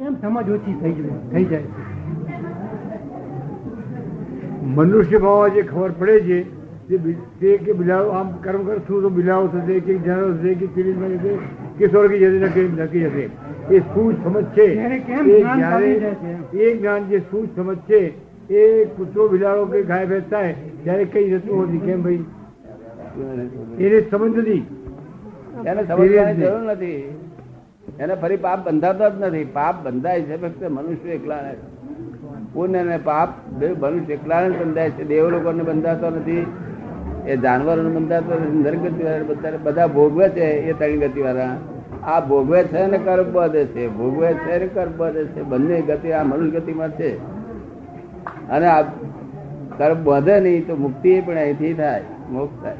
કેમ સમજ ઓછી થઈ જાય થઈ જાય મનુષ્ય ભાવ જે ખબર પડે છે તે કે બિલાવ આમ કર્મ કરશું તો બિલાવ થશે કે જાનવર થશે કે ચીડીમાં જશે કે સ્વર્ગી જશે નક્કી જશે. એ શું સમજ છે? એ જ્ઞાન છે? એ જે શું સમજ છે? એ કૂતરો બિલાડો કે ગાય ભેંસ થાય ત્યારે કઈ જતું નથી કેમ ભાઈ? એને સમજ નથી. એને સમજવાની જરૂર નથી. એને ફરી પાપ બંધાતો જ નથી. પાપ બંધાય છે ફક્ત મનુષ્ય એકલા પુણ્ય અને પાપ મનુષ્ય એકલા બંધાય છે. દેવ લોકોને બંધાતો નથી. એ જાનવરોને બંધાતો નથી. બધા ભોગવે છે એ ત્રણ ગતિ વાળા આ ભોગવે છે ને કર્મ બધે છે. ભોગવે છે ને કર્મ બધે છે. બંને ગતિ આ મનુષ્ય ગતિમાં છે. અને આ કર્મ બધે નહીં તો મુક્તિ પણ અહીંથી થાય. મોક્ષ થાય.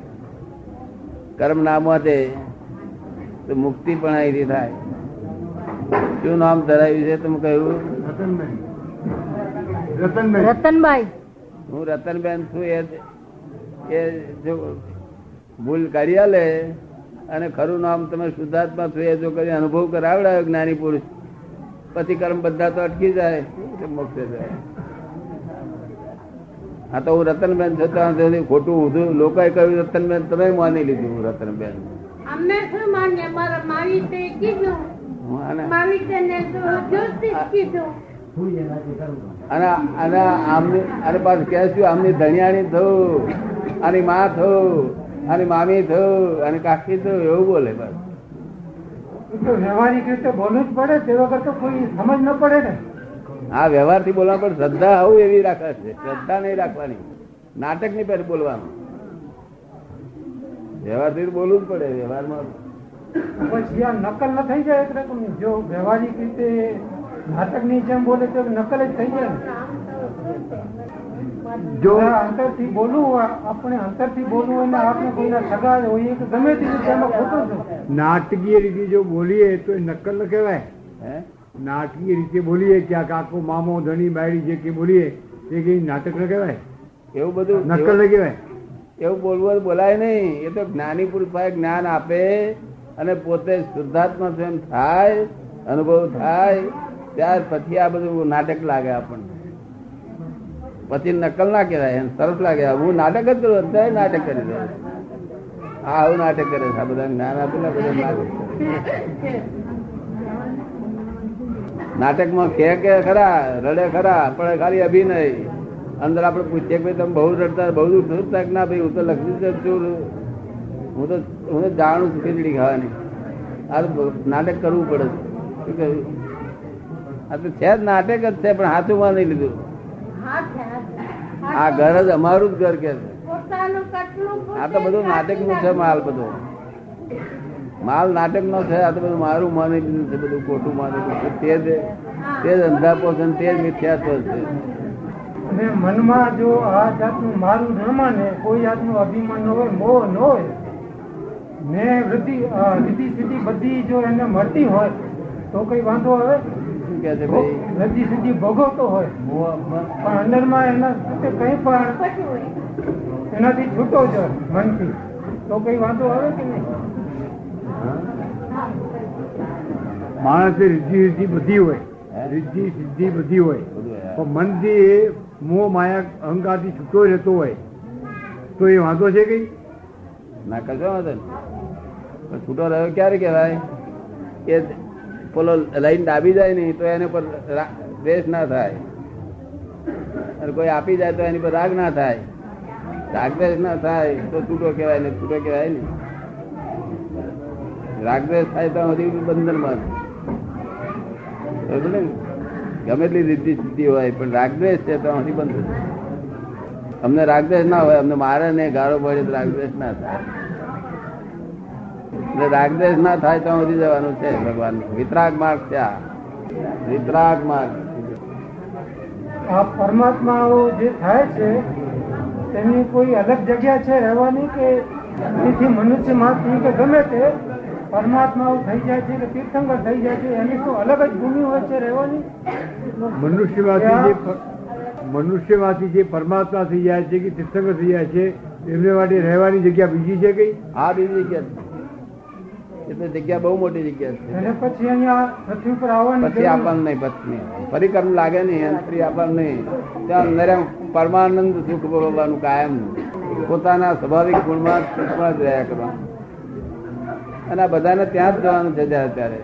કર્મ ના મોતે તો મુક્તિ પણ અહીંથી થાય. શું નામ ધરાવ્યું છે તમે કહ્યું? રતનભાઈ રતનભાઈ. હું રતનબેન છું એ એ જો ભૂલ કરી આલે અને ખરું નામ તમે શુદ્ધાત્મા છો એ જો કરી અનુભવ કરાવડાયો જ્ઞાની પુરુષ પછી કર્મ બધા તો અટકી જાય. એટલે મોક્ષે જાય? હા તો હું રતનબેન છું ત્યાં સુધી ખોટું ઊંધું લોકોએ કહ્યું રતનબેન તમે માની લીધું હું રતનબેન. અમને શું માન્ય? મારા તે કીધું. માવી તો જ્યોતિષ કીધું. અને અને આમની અરે પાછું કહેશું આમની ધણિયાણી થયું આની માં થયું આની મામી થયું અને કાકી થયું એવું બોલે બસ. તો વ્યવહારિક રીતે બોલવું જ પડે તે વગર તો કોઈ સમજ ન પડે ને. આ વ્યવહારથી બોલવા પણ શ્રદ્ધા આવું એવી રાખે છે શ્રદ્ધા નહીં રાખવાની. નાટક નહીં પહેલા બોલવાનું. વ્યવહારથી બોલવું જ પડે વ્યવહારમાં. નકલ ન થઈ જાય એટલે જો વ્યવહારિક રીતે નાટકની જેમ બોલે તો નકલ જ થઈ જાય જો અંતરથી બોલવું આપણે આપણે અંતરથી બોલવું હોય ને આપણે કોઈના સગા હોઈએ કે ગમે તે રીતે એમાં ખોટો છે નાટકીય રીતે જો બોલીએ તો એ નકલ ન કહેવાય. હે? નાટકીય રીતે બોલીએ ક્યાંક આખો મામો ધણી બાયડી જે કે બોલીએ એ કઈ નાટક ન કહેવાય. એવું બધું નકલ ન કહેવાય. એવું બોલવું બોલાય નહીં. એ તો જ્ઞાની પુરુષ જ્ઞાન આપે અને પોતે શુદ્ધાત્મા સ્વયં થાય, અનુભવ થાય, ત્યાર પછી આ બધું નાટક લાગે આપણને. પછી નકલ ના કહેવાય, એમ સરસ લાગે. હું નાટક જ કરું, અત્યારે નાટક કરી દઉં હા, આવું નાટક કરે છે. આ બધા જ્ઞાન આપેલા બધા નાટક નાટકમાં કે ખરા, રડે ખરા, પણ ખાલી અભિનય. અંદર આપણે પૂછીએ કે તમે બહુ રડતા બહુ દુઃખ થયું? કે ના ભાઈ હું તો લખી છું હું તો હું તો જાણું છું ખીચડી ખાવાની. આ નાટક કરવું પડે શું કહ્યું? આ તો છે જ નાટક જ છે પણ હાથું નહીં લીધું. આ ઘર જ અમારું જ ઘર કે છે. આ તો બધું નાટકનું છે માલ બધો. માલ નાટક નો છે આ તો બધું મારું માની લીધું છે બધું ખોટું માની લીધું છે. તે જ તે જ છે તે જ મિથ્યાત્વ છે. અને મનમાં જો આ જાતનું મારું ન માને કોઈ જાતનું અભિમાન ન હોય મોહ ન હોય ને વૃદ્ધિ રીતિ સિદ્ધિ બધી જો એને મળતી હોય તો કઈ વાંધો આવે? છે વૃદ્ધિ સિદ્ધિ ભોગવતો હોય પણ અંદરમાં એના સાથે કંઈ પણ એનાથી છૂટો જ મનથી. તો કઈ વાંધો આવે કે નહીં? માણસે રિદ્ધિ સિદ્ધિ બધી હોય? રિદ્ધિ સિદ્ધિ બધી હોય. પણ મનથી મોહ માયા અહંકારથી છૂટો રહેતો હોય, તો એ વાંધો છે કઈ ના કરજો વાંધો. છૂટો રહ્યો ક્યારે કહેવાય? કે પેલો લઈને દાબી જાય નહીં તો એને પર દ્વેષ ના થાય. અને કોઈ આપી જાય તો એની પર રાગ ના થાય. રાગદ્વેષ ના થાય, તો છૂટો કહેવાય ને છૂટો કહેવાય ને. રાગદ્વેષ થાય તો બંધનમાં બરોબર ને? ગમે એટલી રીતિ સ્થિતિ હોય, પણ રાગદ્વેષ છે તો હજી બંધ અમને રાગદ્વેષ ના હોય, અમને મારે ને ગાળો પડે તો રાગદ્વેષ ના થાય. રાગદ્વેષ ના થાય તો સુધી જવાનું છે ભગવાન વિતરાગ માર્ગ છે આ. વિતરાગ માર્ગ. આ પરમાત્માઓ જે થાય છે, તેની કોઈ અલગ જગ્યા છે રહેવાની કે મનુષ્યમાંથી કે ગમે તે? પરમાત્માઓ થઈ જાય છે કે તીર્થંકર થઈ જાય છે એની શું અલગ જ ભૂમિ હોય છે રહેવાની? મનુષ્યમાંથી જે મનુષ્યમાંથી જે પરમાત્મા થઈ જાય છે કે તીર્થંકર થઈ જાય છે એમને માટે રહેવાની જગ્યા બીજી છે કઈ? આ બીજી જગ્યા છે. એ જગ્યા બહુ મોટી જગ્યા છે. અને પછી અહીંયા પૃથ્વી પર આવવાની પછી આપણને નહીં પત્ની ફરી કરવું લાગે નહીં ફરી આપણને નહીં. ત્યાં નરમ પરમાનંદ સુખ ભોગવવાનું કાયમ. પોતાના સ્વાભાવિક ગુણમાં સુખમાં જ રહ્યા કરવાનું. અને આ બધાને ત્યાં જ જવાનું છે અત્યારે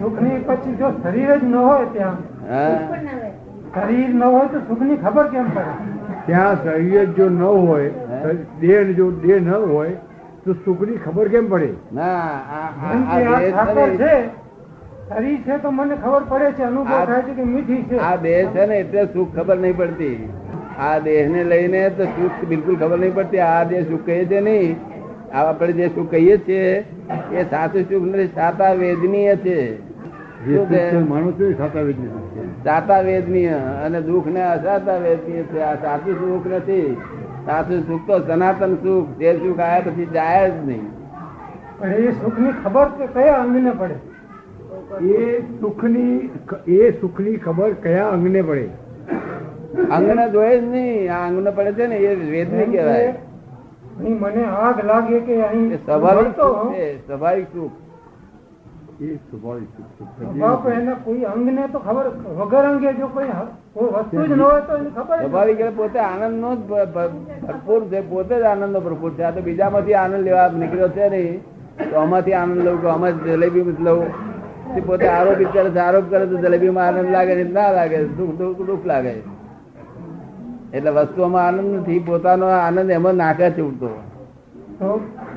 સુખની પછી જો શરીર જ ન હોય ત્યાં શરીર ન હોય તો સુખની ખબર કેમ પડે? ત્યાં શરીર જો ન હોય દેહ જો દેહ ન હોય તો સુખની ખબર કેમ પડે? ના છે શરીર છે તો મને ખબર પડે છે અનુભવ થાય છે કે મીઠી છે. આ દેહ છે ને એટલે સુખ ખબર નહીં પડતી. આ દેહ ને લઈને તો સુખ બિલકુલ ખબર નહીં પડતી. આ દેહ સુખ કહે છે નહીં. આપણે જે શું કહીએ છીએ એ સાચું સુખ નથી સાતા વેદનીય છે? સુખ સાતા સુખ છે સાતા વેદનીય અને દુઃખ ને અસાતા વેદનીય છે. આ સાચું સુખ નથી. સાચું સુખ તો સનાતન સુખ જે સુખ આવ્યા પછી જાય જ નહીં. પણ એ સુખની ખબર કયા અંગને પડે? એ સુખની એ સુખની ખબર કયા અંગને પડે? અંગને જોયે જ નહીં. આ અંગને પડે છે ને એ વેદની કહેવાય. અહીં મને આગ લાગે કે અહીં સ્વાભાવિક છે સ્વાભાવિક સુખ. એ સ્વાભાવિક સુખ છે. બાપ એને કોઈ અંગને તો ખબર વગર અંગે જો કોઈ વસ્તુ જ ન હોય તો ખબર સ્વાભાવિક પોતે આનંદ નો જ ભરપૂર છે પોતે જ આનંદ નો ભરપૂર છે. આ તો બીજામાંથી આનંદ લેવા નીકળ્યો છે નહીં તો આમાંથી આનંદ લઉં કે આમાં જલેબી લઉં. પોતે આરોપી કરે છે આરોપ કરે તો જલેબીમાં આનંદ લાગે છે ના લાગે દુઃખ દુઃખ દુઃખ લાગે. એટલે વસ્તુઓમાં આનંદ નથી પોતાનો આનંદ એમાં નાખે છે ઉડતો.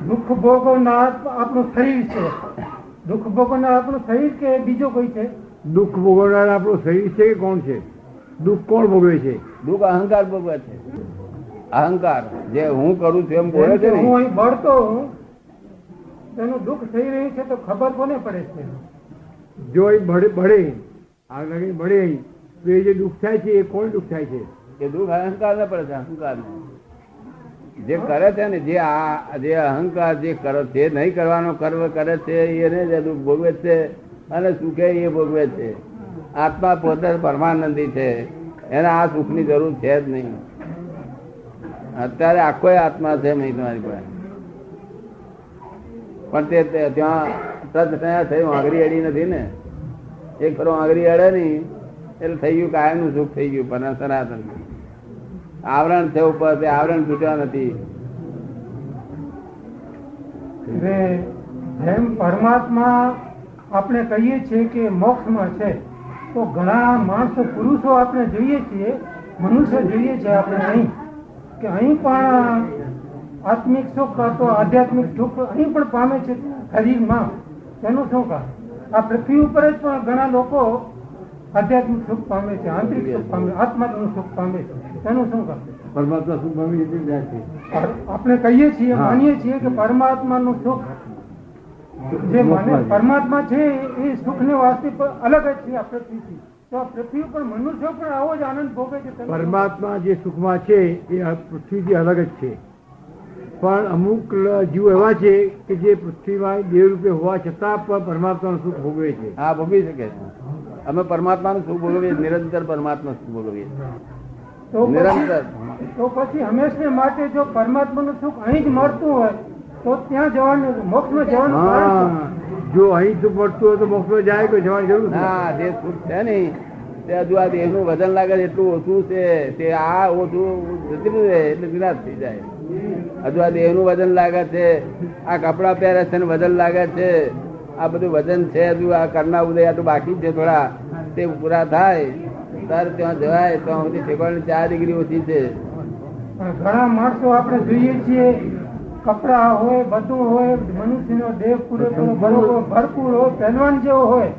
દુઃખ ભોગો ના આપણું શરીર છે. દુઃખ ભોગવનાર આપણું શરીર કે બીજો કોઈ છે? દુઃખ ભોગવનાર આપણું શરીર છે કે કોણ છે? દુઃખ કોણ ભોગવે છે? દુઃખ અહંકાર ભોગવે છે. અહંકાર જે હું કરું છું એમ બોલે છે હું અહીં બળતો હું તેનું દુઃખ થઈ રહ્યું છે તો ખબર કોને પડે છે? જો એ ભળે આગળ આગ લાગીને બળે તો એ જે દુઃખ થાય છે એ કોણ દુઃખ થાય છે? એ દુઃખ અહંકાર ના પડે છે અહંકાર જે કરે છે ને, જે આ, જે અહંકાર જે કરો છે નહીં કરવાનો કર્મ કરે છે, એને જે દુઃખ ભોગવે છે અને સુખે એ ભોગવે છે. આત્મા પોતે પરમાનંદી છે. એને આ સુખની જરૂર છે જ નહીં. અત્યારે આખો આત્મા છે નહીં તમારી પાસે. પણ તે ત્યાં તદ થયા થયું, આંગળી અડી નથી ને. એક ખરો આંગળી અડે નહીં, એટલે થઈ ગયું કાયમનું સુખ થઈ ગયું, પણ સનાતન. આવરણ છે ઉપર આવરણ તૂટ્યા નથી. જેમ પરમાત્મા આપણે કહીએ છીએ કે મોક્ષમાં છે, તો ઘણા માણસો, પુરુષો આપણે જોઈએ છીએ, મનુષ્ય જોઈએ છીએ આપણે અહીં કે અહીં પણ આત્મિક સુખ તો આધ્યાત્મિક સુખ અહીં પણ પામે છે શરીરમાં. તેનું શું કા આ પૃથ્વી ઉપર જ પણ ઘણા લોકો આધ્યાત્મિક સુખ પામે છે, આંતરિક સુખ પામે, આત્માનું સુખ પામે છે. તેનું શું કરશે? પરમાત્મા સુખ ભમી એટલે જાય છે આપણે કહીએ છીએ માનીએ છીએ કે પરમાત્માનું સુખ જે માને પરમાત્મા છે એ સુખને વાસ્તે અલગ જ છે આ પૃથ્વીથી તો આ પૃથ્વી ઉપર મનુષ્યો પણ આવો જ આનંદ ભોગે છે પરમાત્મા જે સુખમાં છે એ પૃથ્વીથી અલગ જ છે. પણ અમુક જીવ એવા છે કે જે પૃથ્વીમાં દેવ રૂપે હોવા છતાં પણ પરમાત્માનું સુખ ભોગવે છે. હા ભોગવી શકે છે. અમે પરમાત્માનું સુખ ભોગવીએ નિરંતર પરમાત્મા સુખ ભોગવીએ છીએ. નિરંતર. તો પછી હંમેશને માટે જો પરમાત્માનું સુખ અહીં જ મળતું હોય તો ત્યાં જવાનું મોક્ષમાં જવાનું જો અહીં સુખ મળતું હોય તો મોક્ષમાં જાય કોઈ જવાની જરૂર ના જે સુખ છે ને તે હજુ આ દેહનું વજન લાગે છે એટલું ઓછું છે તે આ ઓછું જતું રહે એટલે નિરાશ થઈ જાય. હજુ આ દેહનું વજન લાગે છે આ કપડા પહેરે છે ને વજન લાગે છે આ બધું વજન છે હજુ આ કરના ઉદય આટલું બાકી છે થોડા તે પૂરા થાય. ત્યારે ત્યાં જવાય તો સુધી ઠેકવાની ચાર ડિગ્રી ઓછી છે. ઘણા માણસો આપણે જોઈએ છીએ કપડા હોય બધું હોય મનુષ્યનો દેહ પૂરેપૂરો બરોબર ભરપૂર હોય પહેલવાન જેવો હોય.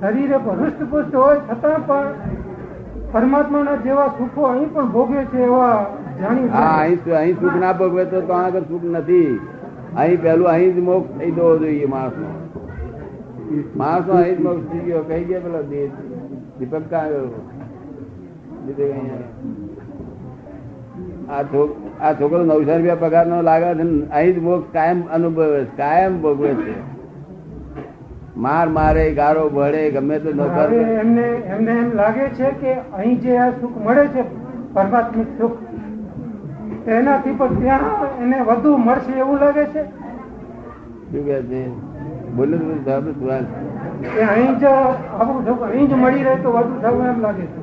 શરીરે હૃષ્ટપુષ્ટ હોય છતાં પણ પરમાત્માના જેવા સુખો અહીં પણ ભોગે છે એવા જાણી હા અહીં અહીં સુખ ના ભોગવે તો ત્યાં આગળ સુખ નથી. અહીં પેલું અહીં જ મોક્ષ થઈ જવો જોઈએ માણસનો. માણસનો અહીં જ મોક્ષ થઈ ગયો કહી ગયા પેલો દે- દીપક ગયો આ છોકરો નવસો રૂપિયા પગાર નો લાગે છે અહીં જ મોક્ષ કાયમ અનુભવે કાયમ ભોગવે છે. માર મારે ગારો ભળે ગમે તો નોકર એમને એમને એમ લાગે છે કે અહીં જે આ સુખ મળે છે પરમાત્મિક સુખ એનાથી પણ ત્યાં એને વધુ મળશે એવું લાગે છે? શું કે છે? બોલું બધું એ અહીં જ આપણું સુખ અહીં જ મળી રહે તો વધુ સારું એમ લાગે છે.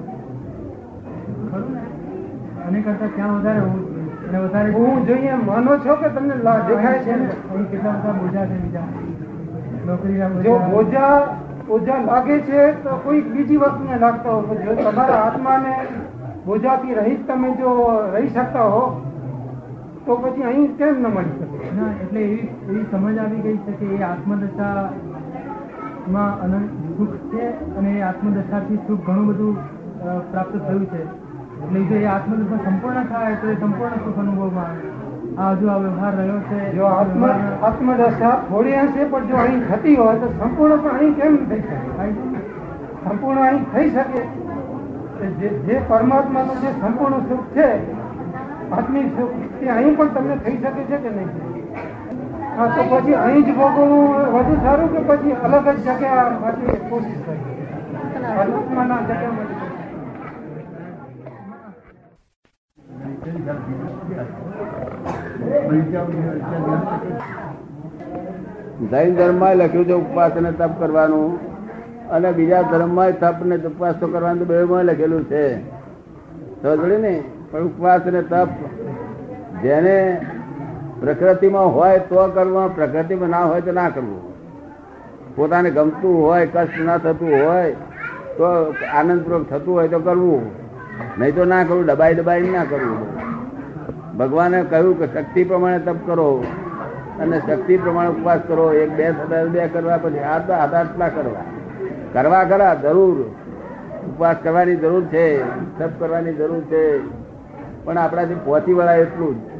અને કરતા ત્યાં વધારે અને વધારે હું જોઈએ માનો છો કે તમને દેખાય છે ને? કેટલા બધા બોજા છે બીજા. નોકરીના જો બોજા. બોજા બોજા લાગે છે તો કોઈ બીજી વસ્તુને લાગતા હો જો તમારા આત્માને બોજાથી રહી તમે જો રહી શકતા હો તો પછી અહીં કેમ ન મળી શકે? ના એટલે એવી એવી સમજ આવી ગઈ છે કે એ આત્મદશા માં અનંત સુખ છે અને એ આત્મદશાથી સુખ ઘણું બધું પ્રાપ્ત થયું છે. એટલે જો એ આત્મદશા સંપૂર્ણ થાય તો એ સંપૂર્ણ સુખ અનુભવમાં આવે. આ હજુ આ વ્યવહાર રહ્યો છે જો આત્મ આત્મદશા થોડી હશે પણ જો અહીં થતી હોય તો સંપૂર્ણ પણ અહીં કેમ થઈ શકે? સંપૂર્ણ અહીં થઈ શકે. જે જે પરમાત્માનું જે સંપૂર્ણ સુખ છે આત્મિક સુખ તે અહીં પણ તમને થઈ શકે છે કે નહીં? હા, તો પછી અહીં જ ભોગવવું વધુ સારું કે પછી અલગ જ જગ્યા પછી કોશિશ જ જૈન ધર્મમાં લખ્યું છે ઉપવાસ અને તપ કરવાનું. અને બીજા ધર્મમાં તપ ને ઉપવાસ તો કરવાનું બે માં લખેલું છે. જોડે ને? પણ ઉપવાસ ને તપ, જેને પ્રકૃતિમાં હોય તો કરવું, પ્રકૃતિમાં ના હોય તો ના કરવું. પોતાને ગમતું હોય, કષ્ટ ના થતું હોય, તો આનંદપૂર્વક થતું હોય તો કરવું. નહીં તો ના કરવું, દબાઈ દબાઈ ના કરવું. ભગવાને કહ્યું કે શક્તિ પ્રમાણે તપ કરો અને શક્તિ પ્રમાણે ઉપવાસ કરો. એક, બે થતા બે કરવા પછી હાથ હાથ આટલા કરવા. કરવા ખરા, જરૂર. ઉપવાસ કરવાની જરૂર છે, તપ કરવાની જરૂર છે. પણ આપણાથી પહોંચી વળાય એટલું જ.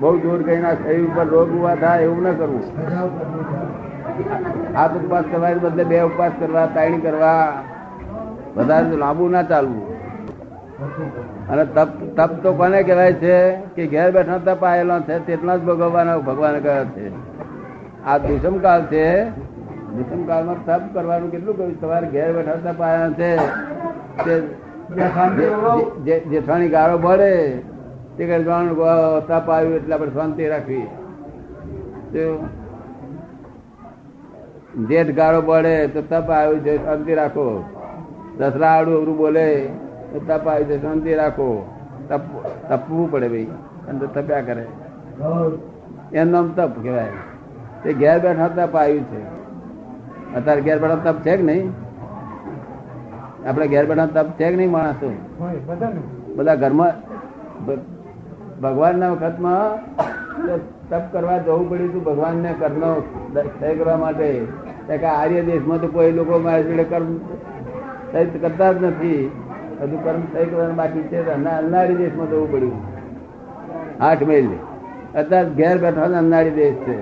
બહુ જોર કહીના શરીર ઉપર રોગ ઊભા થાય એવું ન કરવું. હાથ ઉપવાસ કરવા બદલે બે ઉપવાસ કરવા ત્રણ કરવા, વધારે લાંબુ ના ચાલવું. અને તપ તપ તો કોને કહેવાય છે કે ઘેર બેઠા તપ આવેલો છે, તેટલા જ ભોગવવાનો ભગવાન કહે છે. આ દુષમ કાળ છે. દુષમ કાળમાં તપ કરવાનું કેટલું કહ્યું તમારે ઘેર બેઠા તપ આવ્યા છે જેઠાણી ગાળો ભળે તે કહે તપ આવ્યું એટલે આપણે શાંતિ રાખવી. જેઠ ગાળો પડે તો તપ આવ્યું છે શાંતિ રાખો. દસરા આડું અવરું બોલે તો તપ આવ્યું છે શાંતિ રાખો. તપ તપવું પડે ભાઈ અને તપ્યા કરે. એનું નામ તપ કહેવાય. તે ઘેર બેઠા તપ આવ્યું છે. અત્યારે ઘેર બેઠા તપ છે કે નહીં? આપણે ઘેર બેઠા તપ છે કે નહીં માણસો? બધા ઘરમાં ભગવાનના વખતમાં તપ કરવા જવું પડ્યું હતું ભગવાનને કર્મ સહી કરવા માટે. કે આર્ય દેશમાં તો કોઈ લોકો મારા જોડે કર્મ સહી કરતા જ નથી. હજુ કર્મ સહી કરવાનું બાકી છે. તો દેશમાં જવું પડ્યું. આઠ મહિલ અત્યારે ઘેર બેઠા અન્નારી દેશ છે.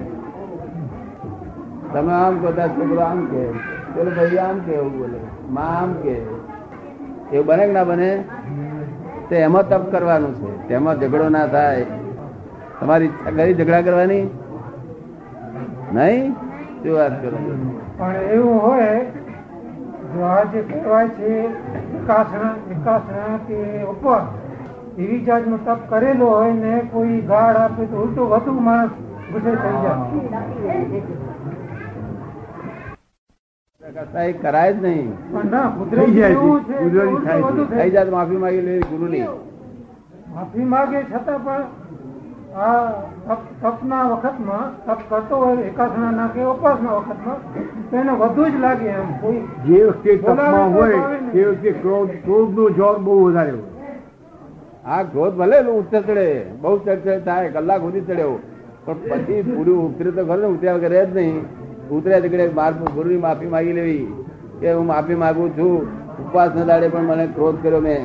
તમે આમ કહો છોકરો આમ કે બોલો ભાઈ આમ કે એવું બોલે. માં આમ કે એવું બને કે ના બને? તો એમાં તપ કરવાનું છે. તેમાં ઝઘડો ના થાય. તમારી ઈચ્છા કરી ઝઘડા કરવાની? નહીં? શું વાત કરો પણ એવું હોય, જો આ જે કહેવાય છે, વિકાસના વિકાસના કે ઉપર, એવી જાતનો તપ કરેલો હોય ને કોઈ ગાળ આપે તો ઉલટું વધુ માણસ ગુસ્સે થઈ જાય. કરાય જ નહીં. પણ ના થઈ જાય માફી માંગી લે ગુરુ ની માફી માંગે છતાં પણ આ તપ- તપના વખતમાં તપ કરતો હોય એકાસના કે ઉપાસના વખતમાં તો એને વધુ જ લાગે એમ. કોઈ જે વખતે તપમાં હોય તે વખતે ક્રોધ ક્રોધનો જોર બહુ વધારે હોય. આ ક્રોધ ભલે ઉતર ચડે બહુ ચડચડ થાય કલાક સુધી ચડ્યો પણ પછી પૂરું ઉતરે તો ખરું ને ઉતર્યા વગર રહે જ નહીં. તકડે બાર ગુરુની માફી માંગી લેવી. કે હું માફી માંગુ છું. ઉપવાસ ન દાડે પણ મને ક્રોધ કર્યો મેં.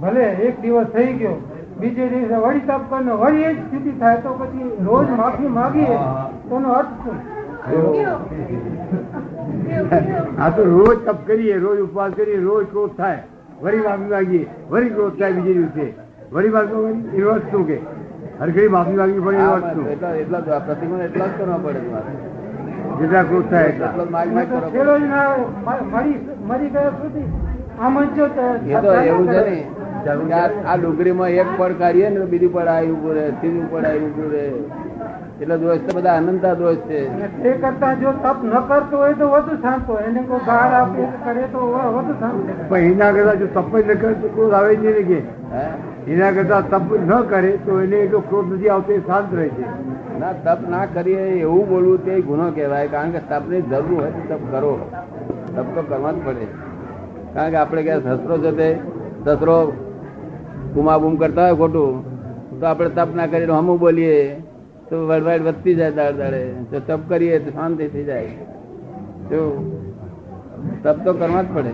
ભલે એક દિવસ થઈ ગયો બીજે દિવસે વળી તપ કરીને વળી એ જ સ્થિતિ થાય તો પછી રોજ માફી માગીએ તો એનો અર્થ શું? આ તો રોજ તપ કરીએ રોજ ઉપવાસ કરીએ રોજ ક્રોધ થાય. વળી માફી માગીએ વળી ક્રોધ થાય બીજે દિવસે. વળી માફી એ શું કે? હરખડી માફી માંગવી પડે એ વસ્તુ એટલા એટલા પ્રતિકોણ એટલા જ કરવા પડે તમારે થાય એ તો એવું છે ને આ- ડુંગળીમાં એક પડ કાઢીએ ને બીજું પડ આવી ઉભું રહે ત્રીજું પડ આવી ઉભું રહે. એટલે દોષ તો બધા અનંતા દોષ છે તે કરતા જો તપ ન કરતો હોય તો વધુ શાંત હોય. એને કોઈ બહાર આપે કરે તો વધુ શાંત પણ એના કરતા જો તપ જ ન કરે તો ક્રોધ આવે જ નહીં કે. એના કરતા તપ ન કરે તો એને એટલો ક્રોધ નથી આવતો એ શાંત રહે છે. ના તપ ના કરીએ એવું બોલવું તે ગુનો કહેવાય કારણ કે તપની જરૂર હોય તો તપ કરો. તપ તો કરવા જ પડે. કારણ કે આપણે ક્યાં શસ્ત્રો છે તે શસ્ત્રો બૂમાબૂમ કરતા હોય ખોટું તો આપણે તપ ના કરીને હમું બોલીએ. તો વડવાડ વધતી જાય દાડ દાડે તો તપ કરીએ તો શાંતિ થઈ જાય. જો તપ તો કરવા જ પડે.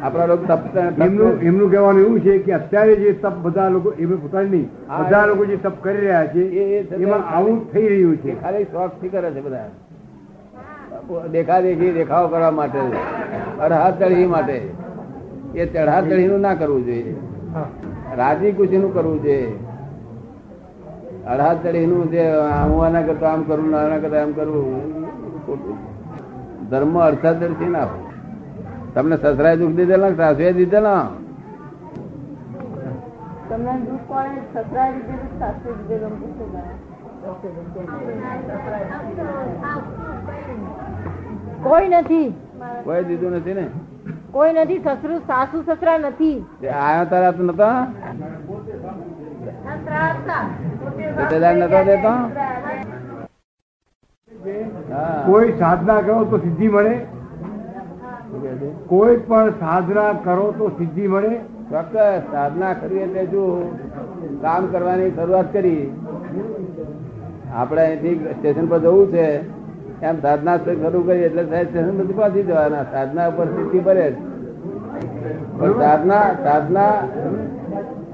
આપણા લોકો તપ એમનું એમનું કહેવાનું એવું છે કે અત્યારે જે તપ બધા લોકો એમ પોતાની નહીં. બધા લોકો જે તપ કરી રહ્યા છે એમાં આવું થઈ રહ્યું છે. ખાલી શોખથી કરે છે બધા. દેખા દેખી દેખાવ કરવા માટે. અડહા ચઢી માટે. એ ચઢા ચઢી નું ના કરવું જોઈએ. રાજી ખુશી નું કરવું જોઈએ. અડહા ચઢી નું જે હું આના કરતા આમ કરું આના કરતા આમ ખોટું. ધર્મ અર્થાદર્શી ના તમને સસરાએ દુઃખ દીધેલા સાસુએ દીધેલા? તમને દુઃખ કોણે સસરાએ દીધેલું સાસુએ દીધેલું કોઈ નથી. કોઈ દીધું નથી ને? કોઈ નથી સસરું સાસુ સસરા નથી. આયા તારા તો નતા? રિશ્તેદાર નતો દેતો? કોઈ સાધના કરો તો સિદ્ધિ મળે? કોઈ પણ સાધના કરો તો સિદ્ધિ મળે. ચોક્કસ સાધના કરવી એટલે જો કામ કરવાની શરૂઆત કરી. આપણે અહીંથી સ્ટેશન પર જવું છે. એમ સાધના શરૂ કરી એટલે સાહેબ સ્ટેશન પર પહોંચી જવાના. સાધના ઉપર સિદ્ધિ ભરે. સાધના સાધના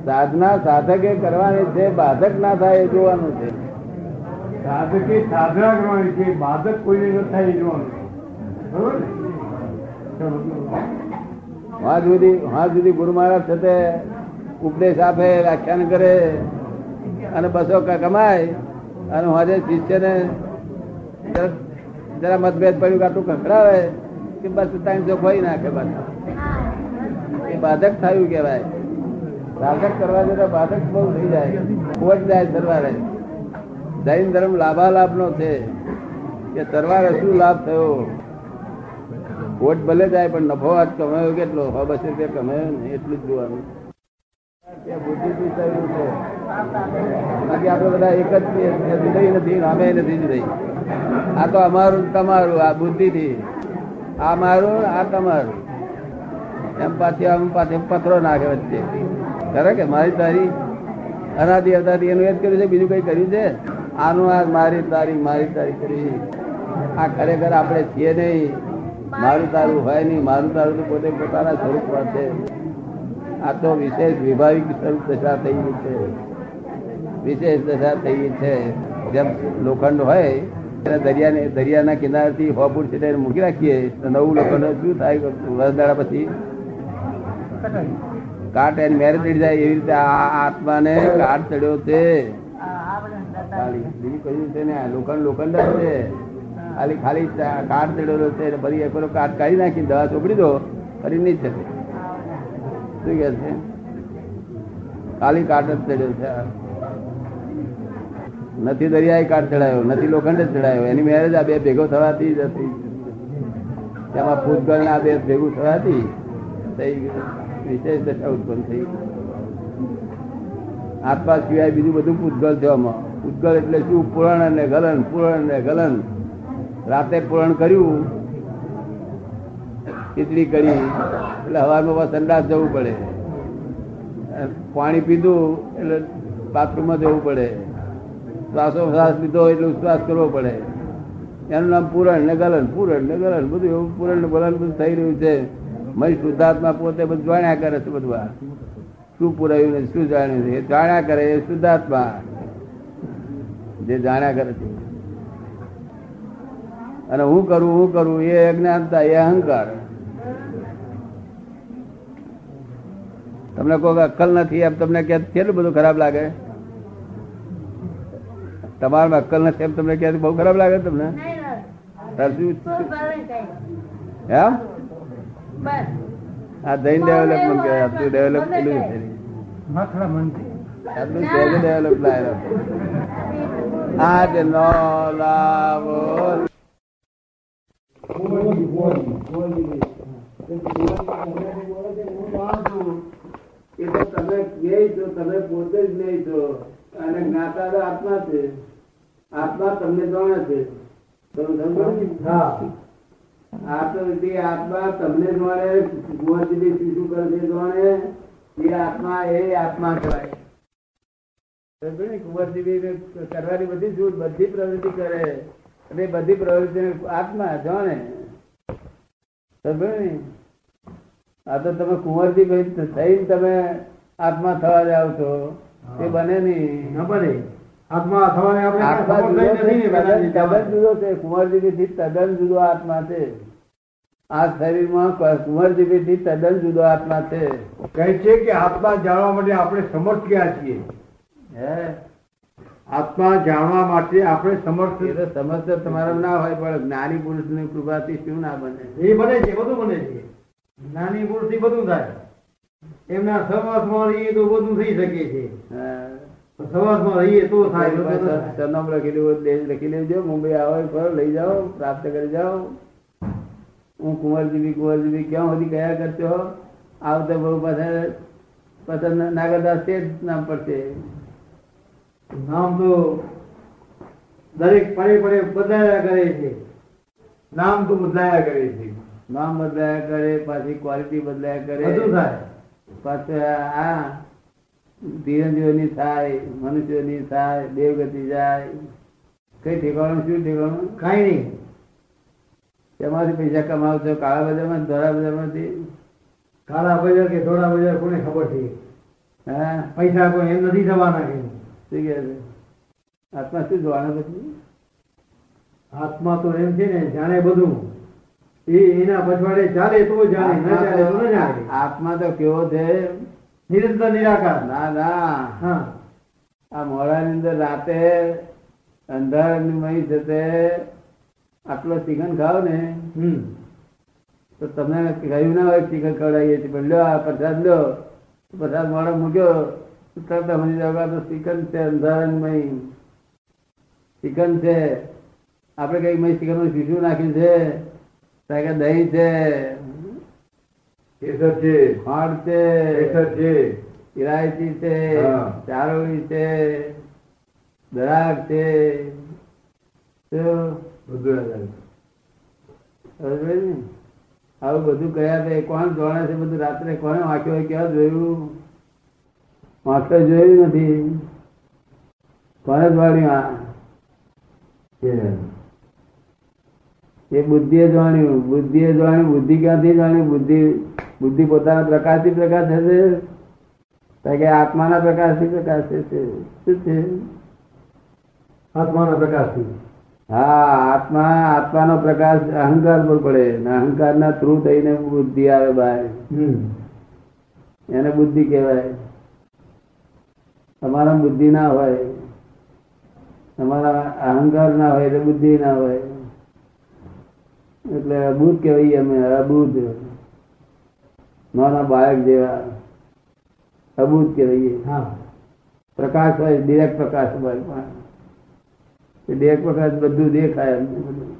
સાધના સાધકે કરવાની છે બાધક ના થાય એ જોવાનું છે. સાધકે સાધના કરવાની છે બાધક કોઈને ન થાય એ જોવાનું. હા સુધી હા સુધી ગુરુ મહારાજ સાથે ઉપદેશ આપે વ્યાખ્યાન કરે અને બસો કમાય અને હાજે શિષ્યને જરા- મતભેદ પડ્યું કાટું ખખડાવે કે બસ ત્રણસો ખોઈ નાખે બસ. એ બાધક થયું કેવાય સાધક કરવા જતા બાધક બહુ થઈ જાય. ખોટ જાય સરવારે જૈન ધર્મ લાભાલાભ નો છે કે સરવારે શું લાભ થયો? વોટ ભલે જાય, પણ નફો આજ કમાયો કેટલો? સો બસો રૂપિયા કમાયો ને એટલું જ જોવાનું. બાકી આપણે બધા એક જ. જુદાઈ નથી અમે નથી આ તો અમારું તમારું, આ બુદ્ધિથી. આ મારું આ તમારું. એમ પાછી આમ પાછી પથરો નાખે વચ્ચે. ખરે કે મારી તારી અનાદિ અવતારી એનું એ જ કર્યું છે? બીજું કઈ કર્યું છે? આનું આ મારી તારી મારી તારી કરી. આ ખરેખર આપણે છીએ નહીં. મારું તારું હોય નહીં. મારું તારું તો પોતે પોતાના સ્વરૂપમાં છે. આ તો વિશેષ વિભાવિક સ્વરૂપ દશા થઈ ગઈ છે. વિશેષ દશા થઈ ગઈ છે. જેમ લોખંડ હોય, એને દરિયાને, દરિયાના કિનારેથી હોપુર છે મૂકી રાખીએ. તો નવું લોખંડ શું થાય? વર્ષદાડા પછી. કાટ એન મેરે ચડી જાય એવી રીતે આ આત્માને કાટ ચડ્યો છે. બીજું કહ્યું છે ને? લોખંડ લોખંડ છે. ખાલી ખાલી કાટ ચડેલો છે ફરી એક કાટ કાઢી નાખી દવા ચોપડી દો, ફરી નહીં શકે. શું કે છે? ખાલી કાટ જ ચડ્યો છે નથી દરિયાએ કાટ ચડાયો, નથી લોખંડ જ ચડાયો. એની મેરેજ આ બે ભેગો થવાથી જ હતી. તેમાં ભૂતગળ ના બે ભેગું થવાથી થઈ ગયું. વિશેષ દશા ઉત્પન્ન થઈ આત્મા સિવાય બીજું બધું પૂતગલ થવામાં પૂતગલ એટલે શું? પુરાણ અને ગલન, પૂરણ અને ગલન. રાતે પુરાણ કર્યું, ખીચડી કરી, એટલે હવામાં સંડાસ જવું પડે. પાણી પીધું, એટલે બાથરૂમમાં જવું પડે. શ્વાસો શ્વાસ લીધો એટલે શ્વાસ કરવો પડે. એનું નામ પૂરણ ને ગલન, પૂરણ ને ગલન, બધું એવું પૂરણ ને ગલન બધું થઈ રહ્યું છે. મય શુદ્ધાત્મા પોતે બધું જાણ્યા કરે છે બધું શું પુરાયું ને શું જાણ્યું છે? જાણ્યા કરે એ શુદ્ધાત્મા જે જાણ્યા કરે છે. અને હું કરું હું કરું એ અજ્ઞાનતા એ અહંકાર. તમને કોઈ અક્કલ નથી એમ તમને કે કેટલું બધું ખરાબ લાગે? તમારામાં અક્કલ નથી એમ તમને ક્યાંથી બહુ ખરાબ લાગે તમને? એમ? આ જૈન ડેવલપમેન્ટ કહેવાય. આપણું ડેવલપ પેલું આટલું સહેજ ડેવલપ લાયેલો આજ નો લાવો તમે જ્ઞેય છો. તમે પોતે જ નહીં છો અને જ્ઞાતા આત્મા છે. આત્મા તમને જાણે છે. તમે સમજો ને? આત્મા તમને જાણે ભગવાનજી શું શું કરે છે જાણે એ આત્મા એ આત્મા કહેવાય. કરવાની બધી છૂટ બધી પ્રવૃત્તિ કરે અને બધી પ્રવૃત્તિ આત્મા જાણે આ તો તમે કુંવરજી ભાઈ થઈને તમે આત્મા થવા જાવ છો. તે બને નહીં. બને ને છે કુંવરજીથી તદ્દન જુદો આત્મા છે. આ શરીરમાં કુંવરજીથી તદ્દન જુદો આત્મા છે. કહે છે કે આત્મા જાણવા માટે આપણે સમર્થ ક્યાં છીએ? હે? આત્મા જાણવા માટે આપણે સમર્થ સમર્થ તમારા ના હોય પણ જ્ઞાની પુરુષની કૃપાથી શું ના બને? એ બને છે બધું બને છે. નાની થી બધું થાય. એમના સમર્થમાં એ તો બધું થઈ શકે છે. હા. સવાસમાં રહીએ તો થાય. મારી બધું પાસે થાય. સરનામું લખેલું હોય દેશ લખી લેજો મુંબઈ આવો એક લઈ જાઓ પ્રાપ્ત કરી જાઓ. હું કુંવરજીવી કુંવરજીવી ક્યાં સુધી કયા કરશો? આવતા બહુ પાછા પસંદ નાગરદાસ તે જ નામ પડશે નામ તો દરેક પડે પડે બદલાયા કરે છે. નામ તો બદલાયા કરે છે. નામ બદલાયા કરે પાછી ક્વોલિટી બદલાયા કરે. બધું થાય. પાછું આ ધીરંજીઓની થાય મનુષ્યોની થાય દેવગતિ જાય. કઈ ઠેકાણું શું ઠેકાણું? કઈ નહીં. તેમાંથી પૈસા કમાવ છો કાળા બજારમાં ધોળા બજારમાંથી? કાળા બજાર કે ધોળા બજાર કોને ખબર છે? હા? પૈસા કોઈ એમ નથી થવાના કે? શું કહે છે? આત્મા શું જોવાના પછી? આત્મા તો એમ છે ને જાણે બધું. એ એના પછવાડે ચાલે તો જાણે ન ચાલે તો ન જાણે આત્મા તો કેવો છે? નિરંતર નિરાકાર. ના ના. આ મોડા ની અંદર રાતે અંધારાની છે તે આટલો ચિકન ખાવ ને તો તમને કહ્યું ના હોય ચિકન ખવડાવીએ છીએ. પણ લો આ પ્રસાદ લો પ્રસાદ મોડા મૂક્યો તરત સમજી જાવ તો ચિકન છે અંધારામય ચિકન છે. આપણે કઈ મેં ચિકનનું શીશું નાખ્યું છે. દહીં છે. કેસર છે ખાંડ છે કેસર છે ઇલાયચી છે. ચારોળી છે દરાક છે? બધું? આવું બધું કયા છે કોણ જોડે છે બધું રાત્રે કોને વાંચ્યો હોય ક્યાં જોયું વાંચતો જોયું નથી કોને જ વાળ્યું આ. એ બુદ્ધિએ જાણ્યું બુદ્ધિએ જાણ્યું બુદ્ધિ ક્યાંથી જાણ્યું? બુદ્ધિ બુદ્ધિ પોતાના પ્રકાશથી પ્રકાશ થશે? કે આત્માના પ્રકાશથી પ્રકાશ થશે. શું છે? આત્માના પ્રકાશથી. હા આત્મા આત્માનો પ્રકાશ અહંકાર પર પડે ને અહંકારના થ્રુ થઈને બુદ્ધિ આવે બહાર. એને બુદ્ધિ કહેવાય. તમારા બુદ્ધિ ના હોય તમારા અહંકાર ના હોય એટલે બુદ્ધિ ના હોય. એટલે અબુધ કહેવાય અમે અબુધ નાના બાળક જેવા. અબુધ કહેવાય. હા. પ્રકાશ હોય ડિરેક્ટ પ્રકાશ હોય. એ ડિરેક્ટ પ્રકાશ બધું દેખાય અમને બધું.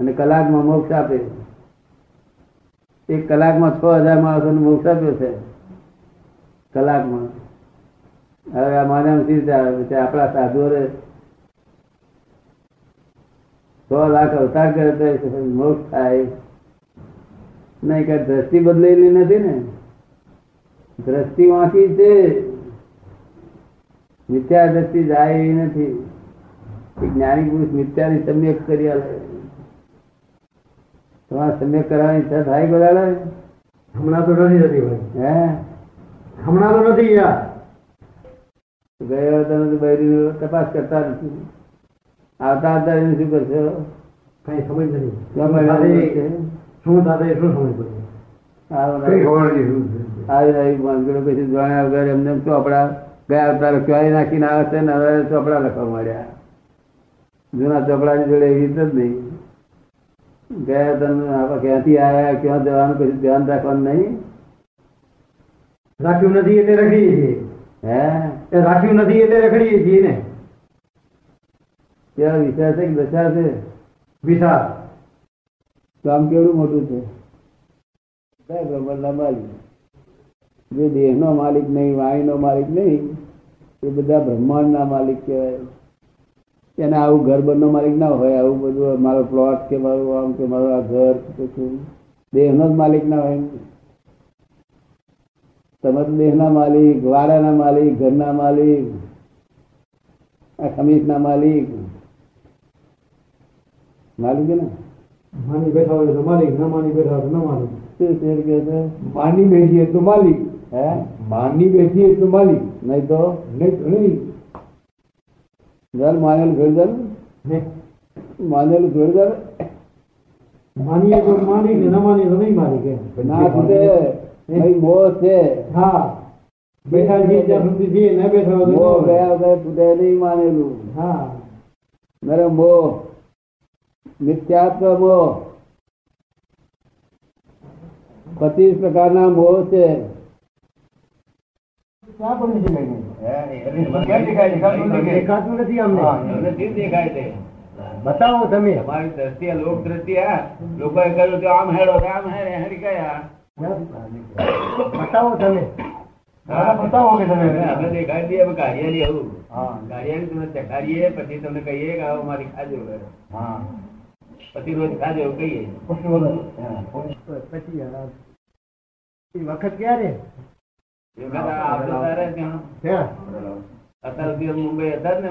અને કલાકમાં મોક્ષ આપે. એક કલાકમાં છ હજાર માણસોને મોક્ષ આપ્યો છે. કલાકમાં. હવે આ માનવ સી રીતે આવે છે આપણા સાધુઓ રે. સો લાખ અવતાર કરે તો મોક્ષ થાય. નહીં કે દ્રષ્ટિ બદલેલી નથી ને. દ્રષ્ટિ વાંકી છે મિથ્યા દ્રષ્ટિ જાય એવી નથી જ્ઞાની પુરુષ મિથ્યાની સમ્યક કરી આલે. તમારે સમ્યક કરવાની ઈચ્છા થાય બધા હમણાં તો નથી થતી ભાઈ. હે? હમણાં તો નથી યાર. ગયો તમે તો બૈરી તપાસ કરતા નથી. આવતા આવતા એને શું કરશો? કઈ સમજ નથી. શું દાદા એ શું સમજ પડી? આ કઈ બધા ખબર નથી શું છે. આવી આવી વાંગડો પછી જાણ્યા વગર એમને એમ ચોપડા ગયા અવતાર ક્યાંય નાખીને આવે છે ને હવે ચોપડા લખવા મળ્યા જૂના ચોપડાની જોડે એવી રીત જ નહીં. ગયા તમે ક્યાંથી આવ્યા ક્યાં જવાનું કશું ધ્યાન રાખવાનું નહીં. રાખ્યું નથી એટલે રાખીએ છીએ. હે? રાખ્યું નથી એટલે રખડીએ છીએ ને. કેવા વિચાર છે કે દશા છે? તો આમ કેવડું મોટું છે? માલિક જે દેહનો માલિક નહીં, વાણીનો માલિક નહીં, એ બધા બ્રહ્માંડના માલિક કહેવાય. એને આવું ઘર બંધનો માલિક ના હોય, આવું બધું, મારો પ્લોટ કે મારું આમ કે મારું આ ઘર કે દેહનો જ માલિક ના હોય. તમે દેહના માલિક, વાડાના માલિક, ઘરના માલિક, આ ખમીસના માલિક. માલિક છે ને માની બેઠા હોય તો માલિક ન માની બેઠા હોય તો ન માલિક શું છે કે છે? માની બેસી એટલું માલિક હે માની બેસી એટલું માલિક નહીં તો નહીં તો નહીં ઘર માનેલું ઘર ને માનેલું ઘર માનીએ તો માલિક ને ન માનીએ તો નહીં માલિક એમ ના છૂટે ભાઈ મોહ છે હા બેઠા છીએ ત્યાં સુધી છીએ ન બેઠા હોય તો ન મોહ હોય. ગયા વગર છૂટે નહીં માનેલું હા મેરે મોહ મિથ્યાત્વ મોહ પચીસ પ્રકારના મોહ છે ક્યાં પણ નથી લઈને? ક્યાં દેખાય? દેખાતું નથી. દેખાતું નથી અમને દેખાય છે બતાવો તમે તમારી દ્રષ્ટિએ લોક દ્રષ્ટિએ લોકોએ કહ્યું કે આમ હેડો કે આમ હેડે હેડી ગયા બતાવો તમે દાદા બતાવો કે તમે આપણે દેખાડી દઈએ અમે કાઢીએ આવું હા ગાડિયાની તમે ચકાડીએ પછી તમને કહીએ કે આવો મારી ખાજો હા પછી રોજ ખાજો એવું કહીએ. પછી વખત ક્યારે અત્યાર મુંબઈ હતા ને.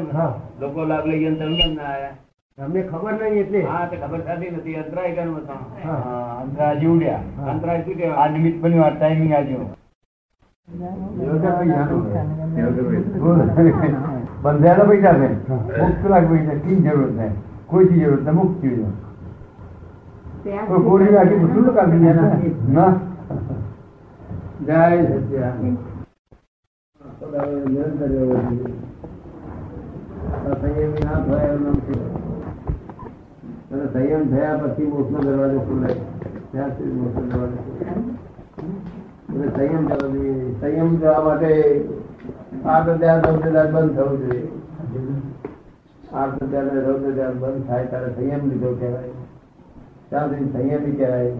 લોકો લાભ લઈ ગયા ના આવ્યા ખબર નહીં એટલે. હા તે ખબર થતી નથી. અંતરાય કર્મ હતો હા અંતરા જીવડ્યા અંતરાય શું આ કહેવાય નિમિત્ત બન્યું આ ટાઈમિંગ આજો. બંધાયેલા પૈસા છે. મુક્ત લાખ પૈસા કઈ જરૂર છે. કોઈ જરૂર થાય મુક્ત ગોળી આખી બધું કાઢી નાખે. ના. જય. અને સંયમ થયા પછી મોક્ષનો દરવાજો ખુલે ત્યાં સુધી મોક્ષનો દરવાજો ખુલે એટલે સંયમ થવો જોઈએ. સંયમ થવા માટે આર્થ ધ્યાન રૌદ્ર ધ્યાન બંધ થવું જોઈએ. આર્થ ધ્યાન રૌદ્ર ધ્યાન બંધ થાય ત્યારે સંયમ લીધો કહેવાય. ત્યાં સુધી સંયમી કહેવાય.